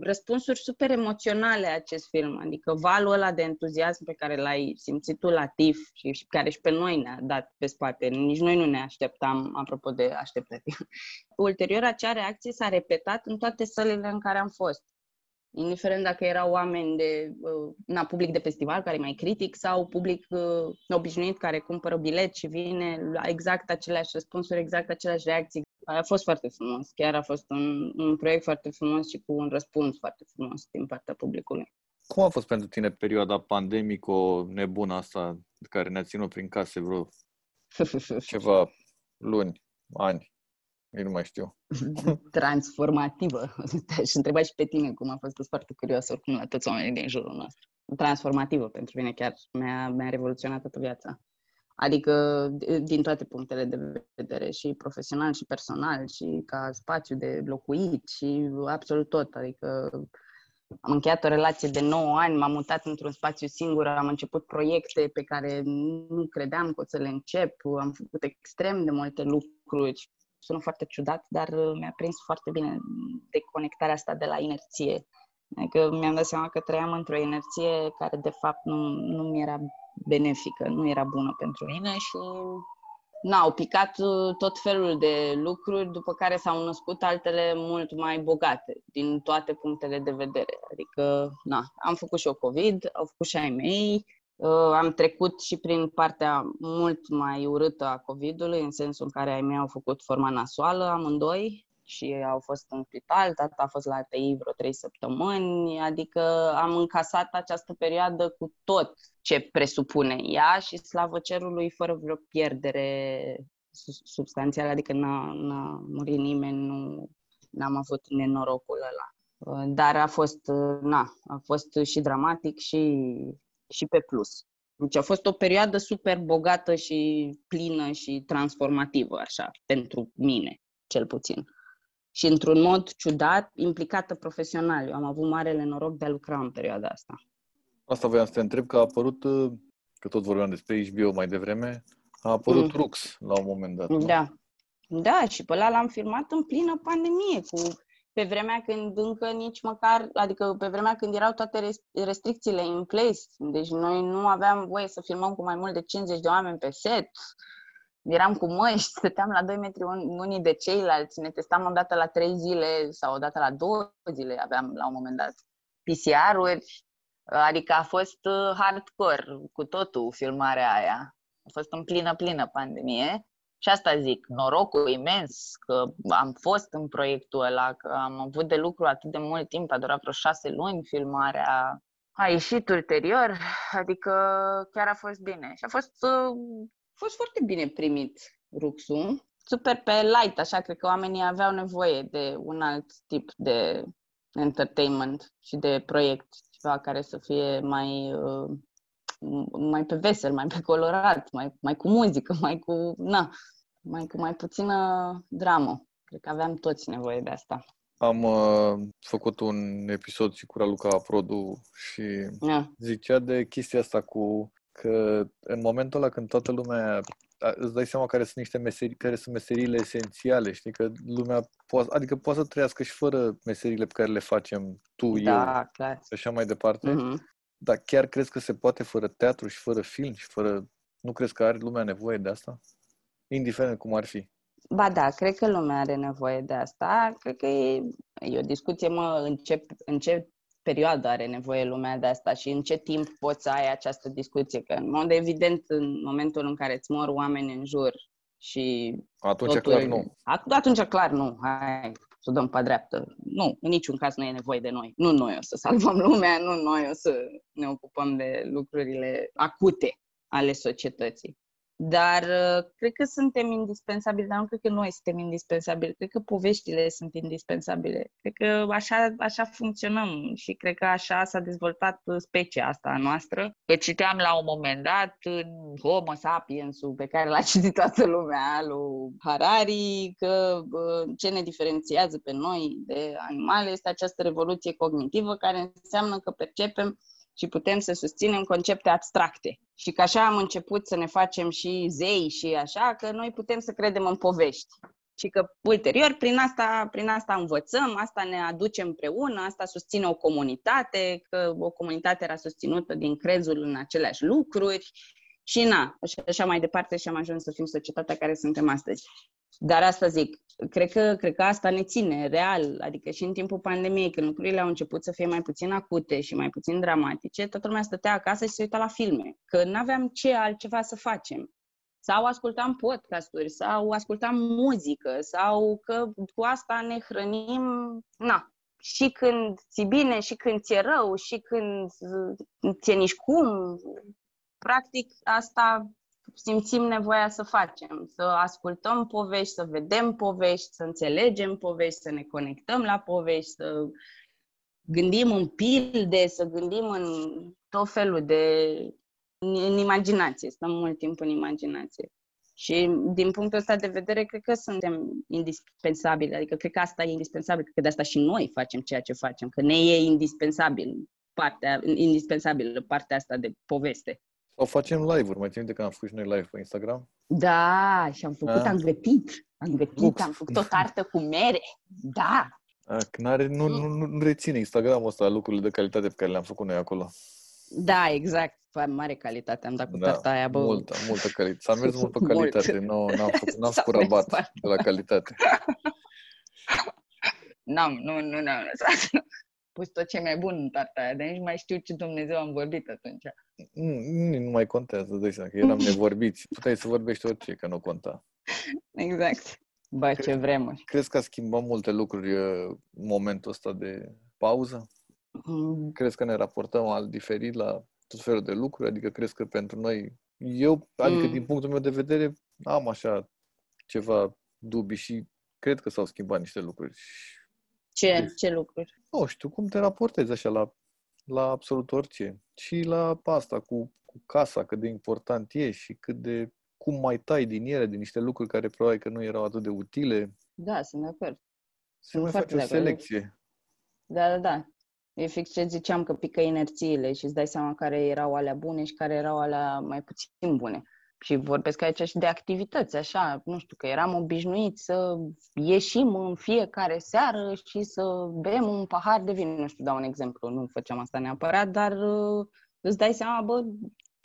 răspunsuri super emoționale acest film, adică valul ăla de entuziasm pe care l-ai simțit tu la TIF și, și care și pe noi ne-a dat pe spate. Nici noi nu ne așteptam, apropo de așteptări. <laughs> Ulterior, acea reacție s-a repetat în toate sălile în care am fost indiferent dacă erau oameni de uh, na, public de festival care e mai critic sau public uh, obișnuit care cumpără bilet și vine la exact aceleași răspunsuri, exact aceleași reacții. A fost foarte frumos, chiar a fost un, un proiect foarte frumos și cu un răspuns foarte frumos din partea publicului. Cum a fost pentru tine perioada pandemică nebună asta care ne-a ținut prin case vreo <laughs> ceva luni, ani? Eu nu mai știu. <laughs> Transformativă. Te-aș întreba și pe tine cum a fost foarte curios oricum la toți oamenii din jurul nostru. Transformativă pentru mine chiar. Mi-a, mi-a revoluționat toată viața. Adică din toate punctele de vedere, și profesional, și personal, și ca spațiu de locuit, și absolut tot. Adică am încheiat o relație de 9 ani, m-am mutat într-un spațiu singur, am început proiecte pe care nu credeam că o să le încep, am făcut extrem de multe lucruri sună foarte ciudat, dar uh, mi-a prins foarte bine deconectarea asta de la inerție. Adică mi-am dat seama că trăiam într-o inerție care de fapt nu, nu mi era benefică, nu era bună pentru mine și na, au picat uh, tot felul de lucruri, după care s-au născut altele mult mai bogate, din toate punctele de vedere. Adică, na, am făcut și o COVID, au făcut și ai mei, Uh, am trecut și prin partea mult mai urâtă a COVID-ului, în sensul în care ai mei au făcut forma nasoală amândoi și au fost în spital, tata a fost la TI vreo trei săptămâni, adică am încasat această perioadă cu tot ce presupune ea și slavă cerului fără vreo pierdere substanțială, adică n-a, n-a murit nimeni, nu n-am avut nenorocul ăla. Uh, dar a fost, uh, na, a fost și dramatic și și pe plus. Deci a fost o perioadă super bogată și plină și transformativă, așa, pentru mine, cel puțin. Și într-un mod ciudat, implicată profesional. Eu am avut marele noroc de a lucra în perioada asta. Asta voiam să te întreb, că a apărut, că tot vorbeam despre HBO mai devreme, a apărut mm. Rux la un moment dat. Da. Da, și pe ăla l-am filmat în plină pandemie, cu pe vremea când încă nici măcar, adică pe vremea când erau toate restricțiile în place, deci noi nu aveam voie să filmăm cu mai mult de 50 de oameni pe set, eram cu măști, <laughs> stăteam la 2 metri unii de ceilalți, ne testam o dată la 3 zile sau o dată la 2 zile aveam la un moment dat PCR-uri, adică a fost uh, hardcore cu totul filmarea aia. A fost în plină, plină pandemie Și asta zic, norocul imens că am fost în proiectul ăla, că am avut de lucru atât de mult timp, a durat vreo șase luni filmarea, a ieșit ulterior, adică chiar a fost bine. Și a fost, uh, fost foarte bine primit Ruxu, super pe light, așa, cred că oamenii aveau nevoie de un alt tip de entertainment și de proiect, ceva care să fie mai, uh, mai pe vesel, mai pe colorat, mai, mai cu muzică, mai cu, na, mai cu mai puțină dramă. Cred că aveam toți nevoie de asta. Am uh, făcut un episod și cu Raluca Produ și yeah. zicea de chestia asta cu că în momentul ăla când toată lumea îți dai seama care sunt niște meserii, care sunt meseriile esențiale, știi, că lumea poate, adică poate să trăiască și fără meseriile pe care le facem tu, da, eu, clar. și așa mai departe. Mm-hmm. Dar chiar crezi că se poate fără teatru și fără film și fără... Nu crezi că are lumea nevoie de asta? Indiferent cum ar fi. Ba da, cred că lumea are nevoie de asta. Cred că e, e o discuție, mă, în ce, în ce perioadă are nevoie lumea de asta și în ce timp poți să ai această discuție. Că, în mod evident, în momentul în care îți mor oameni în jur și... Atunci totul, clar nu. Atunci clar nu. Hai să o dăm pe dreaptă. Nu, în niciun caz nu e nevoie de noi. Nu noi o să salvăm <laughs> lumea, nu noi o să ne ocupăm de lucrurile acute ale societății. Dar uh, cred că suntem indispensabili, dar nu cred că noi suntem indispensabili, cred că poveștile sunt indispensabile. Cred că așa, așa funcționăm și cred că așa s-a dezvoltat specia asta noastră. Că citeam la un moment dat în Homo sapiens pe care l-a <laughs> citit toată lumea, lui Harari, că uh, ce ne diferențiază pe noi de animale este această revoluție cognitivă care înseamnă că percepem și putem să susținem concepte abstracte. Și că așa am început să ne facem și zei și așa, că noi putem să credem în povești. Și că ulterior, prin asta, prin asta învățăm, asta ne aduce împreună, asta susține o comunitate, că o comunitate era susținută din crezul în aceleași lucruri și na, și așa mai departe și am ajuns să fim societatea care suntem astăzi. Dar asta zic, cred că, cred că asta ne ține real, adică și în timpul pandemiei, când lucrurile au început să fie mai puțin acute și mai puțin dramatice, toată lumea stătea acasă și se uita la filme, că nu aveam ce altceva să facem. Sau ascultam podcasturi, sau ascultam muzică, sau că cu asta ne hrănim, na, și când ți bine, și când ți-e rău, și când ți-e nici cum. Practic, asta simțim nevoia să facem, să ascultăm povești, să vedem povești, să înțelegem povești, să ne conectăm la povești, să gândim în pilde, să gândim în tot felul de... în imaginație, stăm mult timp în imaginație. Și din punctul ăsta de vedere, cred că suntem indispensabili, adică cred că asta e indispensabil, cred că de asta și noi facem ceea ce facem, că ne e indispensabil partea, indispensabil partea asta de poveste. Sau facem live-uri. Mai țin de că am făcut și noi live pe Instagram? Da, și am făcut, A? am gătit. Am gătit, Ux. am făcut o tartă cu mere. Da. A, n-are, nu, nu, nu, nu reține Instagramul ăsta lucrurile de calitate pe care le-am făcut noi acolo. Da, exact. Mare calitate am dat cu da, tarta aia, bă. Multă, multă calitate. S-a mers mult pe <laughs> calitate. Mult. Nu, n-am făcut, n-am făcut <laughs> rabat de la calitate. <laughs> N-am, nu, nu ne-am lăsat pus tot ce mai bun în tarta aia, dar nici mai știu ce Dumnezeu am vorbit atunci. Nu, nu mai contează, dai seama, că eram nevorbiți. Puteai să vorbești orice, că nu conta. <laughs> Exact. Bă, ce vremuri. Crezi că a schimbat multe lucruri uh, momentul ăsta de pauză? Mm. Crezi că ne raportăm al diferit la tot felul de lucruri? Adică crezi că pentru noi, eu, adică mm. din punctul meu de vedere, am așa ceva dubii și cred că s-au schimbat niște lucruri. Ce, ce lucruri? Nu știu, cum te raportezi așa la, la absolut orice. Și la asta cu, cu casa, cât de important e și cât de cum mai tai din ele, din niște lucruri care probabil că nu erau atât de utile. Da, sunt de acord. Să mai faci o selecție. Da, da, da. E fix ce ziceam, că pică inerțiile și îți dai seama care erau alea bune și care erau alea mai puțin bune și vorbesc aici și de activități, așa, nu știu, că eram obișnuiți să ieșim în fiecare seară și să bem un pahar de vin, nu știu, dau un exemplu, nu făceam asta neapărat, dar uh, îți dai seama, bă,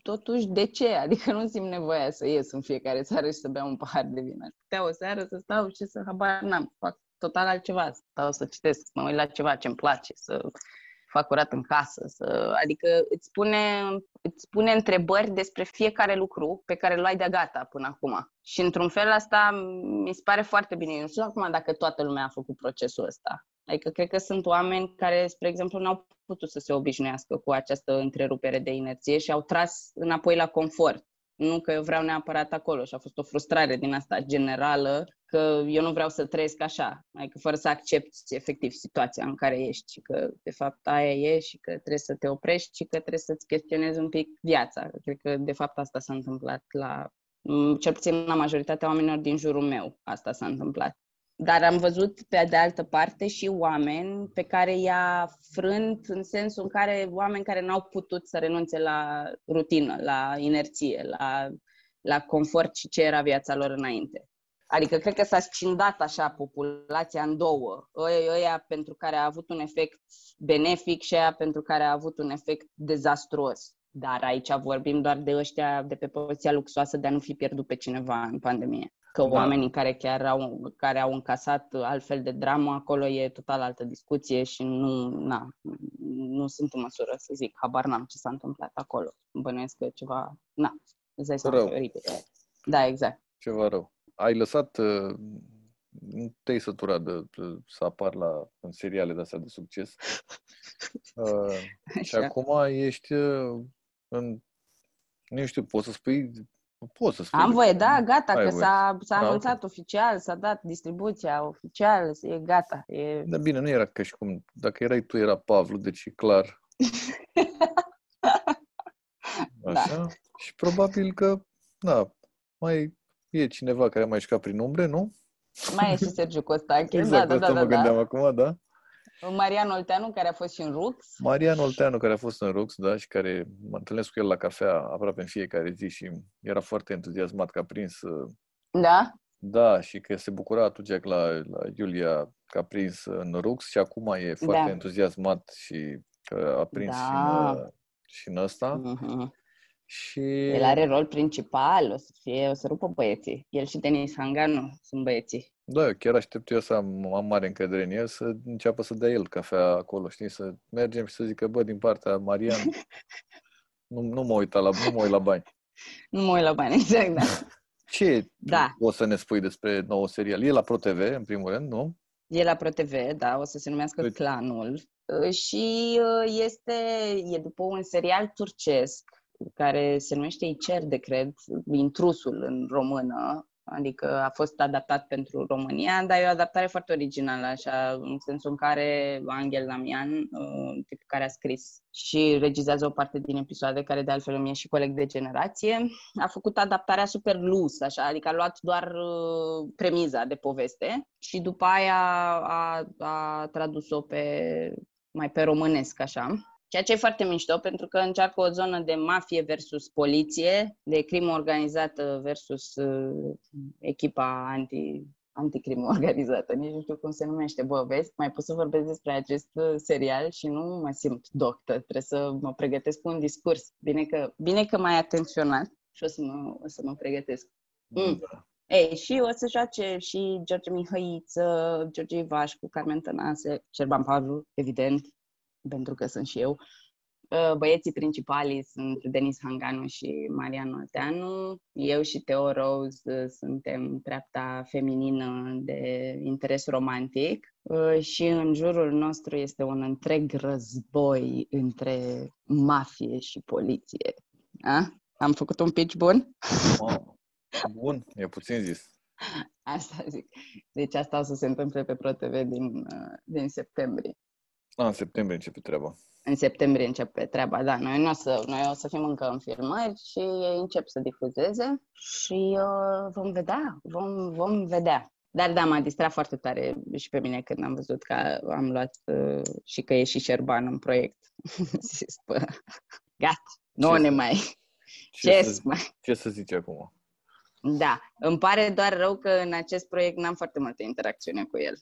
totuși de ce? Adică nu simt nevoia să ies în fiecare seară și să beau un pahar de vin. Aș putea o seară să stau și să habar n-am, fac total altceva, să stau să citesc, să mă uit la ceva ce-mi place, să fac curat în casă, să, adică îți pune, îți pune întrebări despre fiecare lucru pe care l-ai de gata până acum. Și într-un fel asta mi se pare foarte bine. Eu nu știu acum dacă toată lumea a făcut procesul ăsta. Adică cred că sunt oameni care, spre exemplu, n-au putut să se obișnuiască cu această întrerupere de inerție și au tras înapoi la confort. Nu că eu vreau neapărat acolo și a fost o frustrare din asta generală că eu nu vreau să trăiesc așa, adică fără să accepti efectiv situația în care ești și că de fapt aia e și că trebuie să te oprești și că trebuie să-ți chestionezi un pic viața. Cred că de fapt asta s-a întâmplat la cel puțin la majoritatea oamenilor din jurul meu asta s-a întâmplat. Dar am văzut pe de altă parte și oameni pe care i-a frânt în sensul în care oameni care n-au putut să renunțe la rutină, la inerție, la, la confort și ce era viața lor înainte. Adică cred că s-a scindat așa populația în două. Ăia pentru care a avut un efect benefic și aia pentru care a avut un efect dezastruos. Dar aici vorbim doar de ăștia de pe poziția luxoasă de a nu fi pierdut pe cineva în pandemie. Că da. oamenii care chiar au, care au încasat altfel de dramă, acolo e total altă discuție și nu, na, nu sunt în măsură să zic, habar n-am ce s-a întâmplat acolo. Bănuiesc că ceva, na, îți dai seama, Da, exact. Ceva rău ai lăsat, uh, nu te-ai săturat de, de, să apar la, în seriale de astea de succes. <laughs> Uh, și acum ești uh, în, nu știu, poți să spui Poți să spui. Am voie, da, gata, că voie. s-a, s-a da, anunțat okay. oficial, s-a dat distribuția oficial, e gata. E... Da, bine, nu era ca și cum, dacă erai tu, era Pavlu, deci e clar. <laughs> Da. Așa? Da. Și probabil că, da, mai E cineva care a mai jucat prin umbre, nu? Mai e și Sergiu Costache. <laughs> exact, da, da, da, mă da, gândeam da. acum, da. Marian Olteanu, care a fost și în Rux. Marian Olteanu, care a fost în Rux, da, și care mă întâlnesc cu el la cafea aproape în fiecare zi și era foarte entuziasmat că a prins... Uh, da? Da, și că se bucura atunci la, la Iulia că a prins în Rux și acum e foarte da. entuziasmat și că a prins da. și, în, și în ăsta. Uh-huh. Și... El are rol principal, o să fie, o să rupă băieții. El și Denis Hanganu sunt băieții. Da, eu chiar aștept eu să am, am mare încredere în el, să înceapă să dea el cafea acolo, știi, să mergem și să zică, bă, din partea Marian, <laughs> nu, nu mă uit la, nu mă uit la bani. <laughs> Nu mă uit la bani, <laughs> exact, da. Ce da. o să ne spui despre nou serial? E la ProTV, în primul rând, nu? E la ProTV, da, o să se numească deci... Clanul. Și uh, este, e după un serial turcesc care se numește Icer de cred, Intrusul în română, adică a fost adaptat pentru România, dar e o adaptare foarte originală, așa, în sensul în care Angel Lamian, uh, tipul care a scris și regizează o parte din episoade, care de altfel îmi e și coleg de generație, a făcut adaptarea super loose, așa, adică a luat doar uh, premiza de poveste și după aia a, a tradus-o pe mai pe românesc, așa. Ceea ce e foarte mișto, pentru că încearcă o zonă de mafie versus poliție, de crimă organizată versus uh, echipa anti, anticrimă organizată. Nici nu știu cum se numește. Bă, vezi, mai pot să vorbesc despre acest uh, serial și nu mă simt doctor. Trebuie să mă pregătesc cu un discurs. Bine că, bine că m-ai atenționat și o să mă, o să mă pregătesc. Mm. Da. Ei, și o să joace și George Mihăiță, George Ivașcu, Carmen Tănase, Cerban Pavlu, evident, pentru că sunt și eu. Uh, băieții principali sunt Denis Hanganu și Marian Olteanu. Eu și Teo Rose uh, suntem treapta feminină de interes romantic uh, și în jurul nostru este un întreg război între mafie și poliție. A? Am făcut un pitch bun? Wow. Bun, e puțin zis. Asta zic. Deci asta o să se întâmple pe ProTV din, din septembrie. A, în septembrie începe treaba. În septembrie începe treaba, da. Noi, nu o, să, noi o să fim încă în filmări și ei încep să difuzeze și uh, vom vedea, vom, vom vedea. Dar da, m-a distrat foarte tare și pe mine când am văzut că am luat uh, și că e și Șerban în proiect. <laughs> Zis, bă, gata, nu ce ne mai... <laughs> Ce, ce, să, mai... ce să zici acum? Da, îmi pare doar rău că în acest proiect n-am foarte multă interacțiune cu el.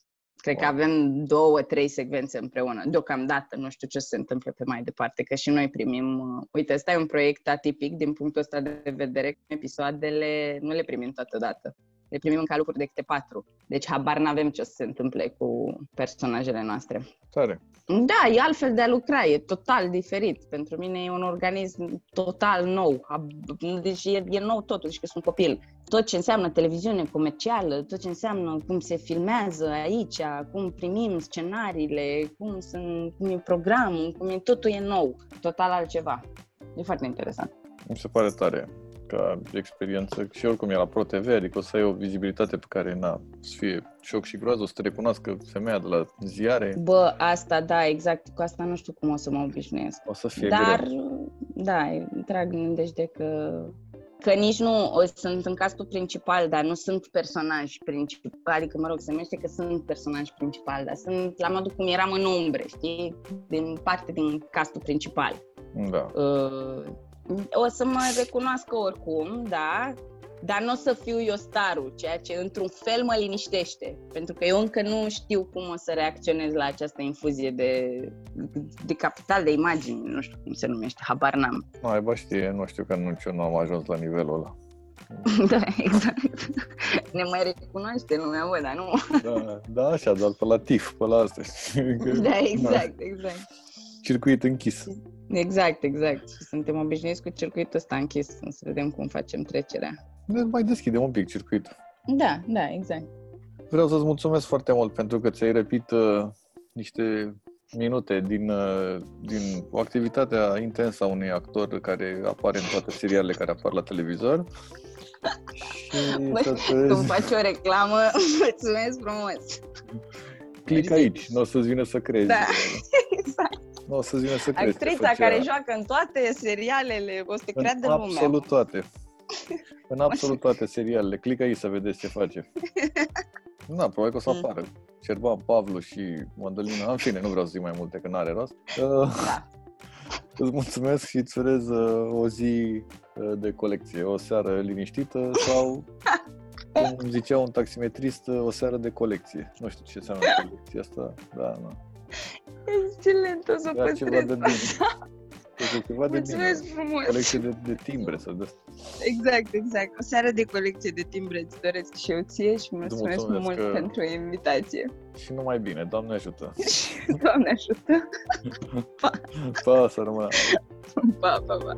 Cred că avem două, trei secvențe împreună. Deocamdată nu știu ce se întâmplă pe mai departe, că și noi primim... Uh, uite, ăsta e un proiect atipic din punctul ăsta de vedere. Episoadele nu le primim toată dată. Le primim ca lucruri de câte patru. Deci habar n-avem ce o să se întâmple cu personajele noastre. Tare. Da, e altfel de a lucra, e total diferit. Pentru mine e un organism total nou. Deci e, e nou totul, deci că sunt copil. Tot ce înseamnă televiziune comercială, tot ce înseamnă cum se filmează aici, cum primim scenariile, cum, sunt, cum e programul, cum e, totul e nou, total altceva. E foarte interesant. Mi se pare tare ca experiență și oricum e la ProTV, adică o să ai o vizibilitate pe care na, să fie șoc și groază, o să te recunoască femeia de la ziare. Bă, asta, da, exact, cu asta nu știu cum o să mă obișnuiesc. O să fie Dar, greu. da, trag în nădejde că că nici nu o, sunt în castul principal, dar nu sunt personaj principal, adică, mă rog, se numește că sunt personaj principal, dar sunt la modul cum eram în umbre, știi, din parte din castul principal. Da. Uh, o să mă recunoască oricum, da, dar nu o să fiu eu starul, ceea ce într-un fel mă liniștește, pentru că eu încă nu știu cum o să reacționez la această infuzie de, de capital de imagini, nu știu cum se numește, habar n-am. Nu, ai știe, nu știu că nici eu nu am ajuns la nivelul ăla. <laughs> da, exact. Ne mai recunoaște lumea, bă, dar nu. Da, da, așa, doar pe la TIF, pe la astea. Da, exact, exact. Circuit închis. Exact, exact. Și suntem obișnuiți cu circuitul ăsta închis, să vedem cum facem trecerea. Ne mai deschidem un pic circuitul. Da, da, exact. Vreau să-ți mulțumesc foarte mult pentru că ți-ai răpit uh, niște minute din, uh, din o activitatea intensă a unui actor care apare în toate serialele care apar la televizor. Și Băi, să te... Când faci o reclamă, <laughs> mulțumesc frumos! Clic aici, nu o să-ți vină să crezi. Da, exact. Nu o să-ți vină să crezi. Actrița care joacă în toate serialele, o să te creadă lumea. absolut toate. În <laughs> absolut toate serialele. Clică aici să vedeți ce face. <laughs> Da, probabil că o să mm. apară. Cerba, Pavlu și Madalina. În fine, nu vreau să zic mai multe, că n-are rost. Da. <laughs> Îți mulțumesc și îți urez uh, o zi uh, de colecție, o seară liniștită sau, cum zicea un taximetrist, uh, o seară de colecție. Nu știu ce înseamnă colecție asta, da, nu. Excelent, o să da, păstrez <laughs> ceva de bine. Deci ceva Mulțumesc de frumos! Colecție de, de timbre să dă. Exact, exact. O seară de colecție de timbre îți doresc și eu ție și mulțumesc, mulțumesc mult că... pentru invitație. Și numai bine, Doamne ajută! <laughs> Doamne ajută! pa! <laughs> Pa, să rămână! Pa, pa, pa!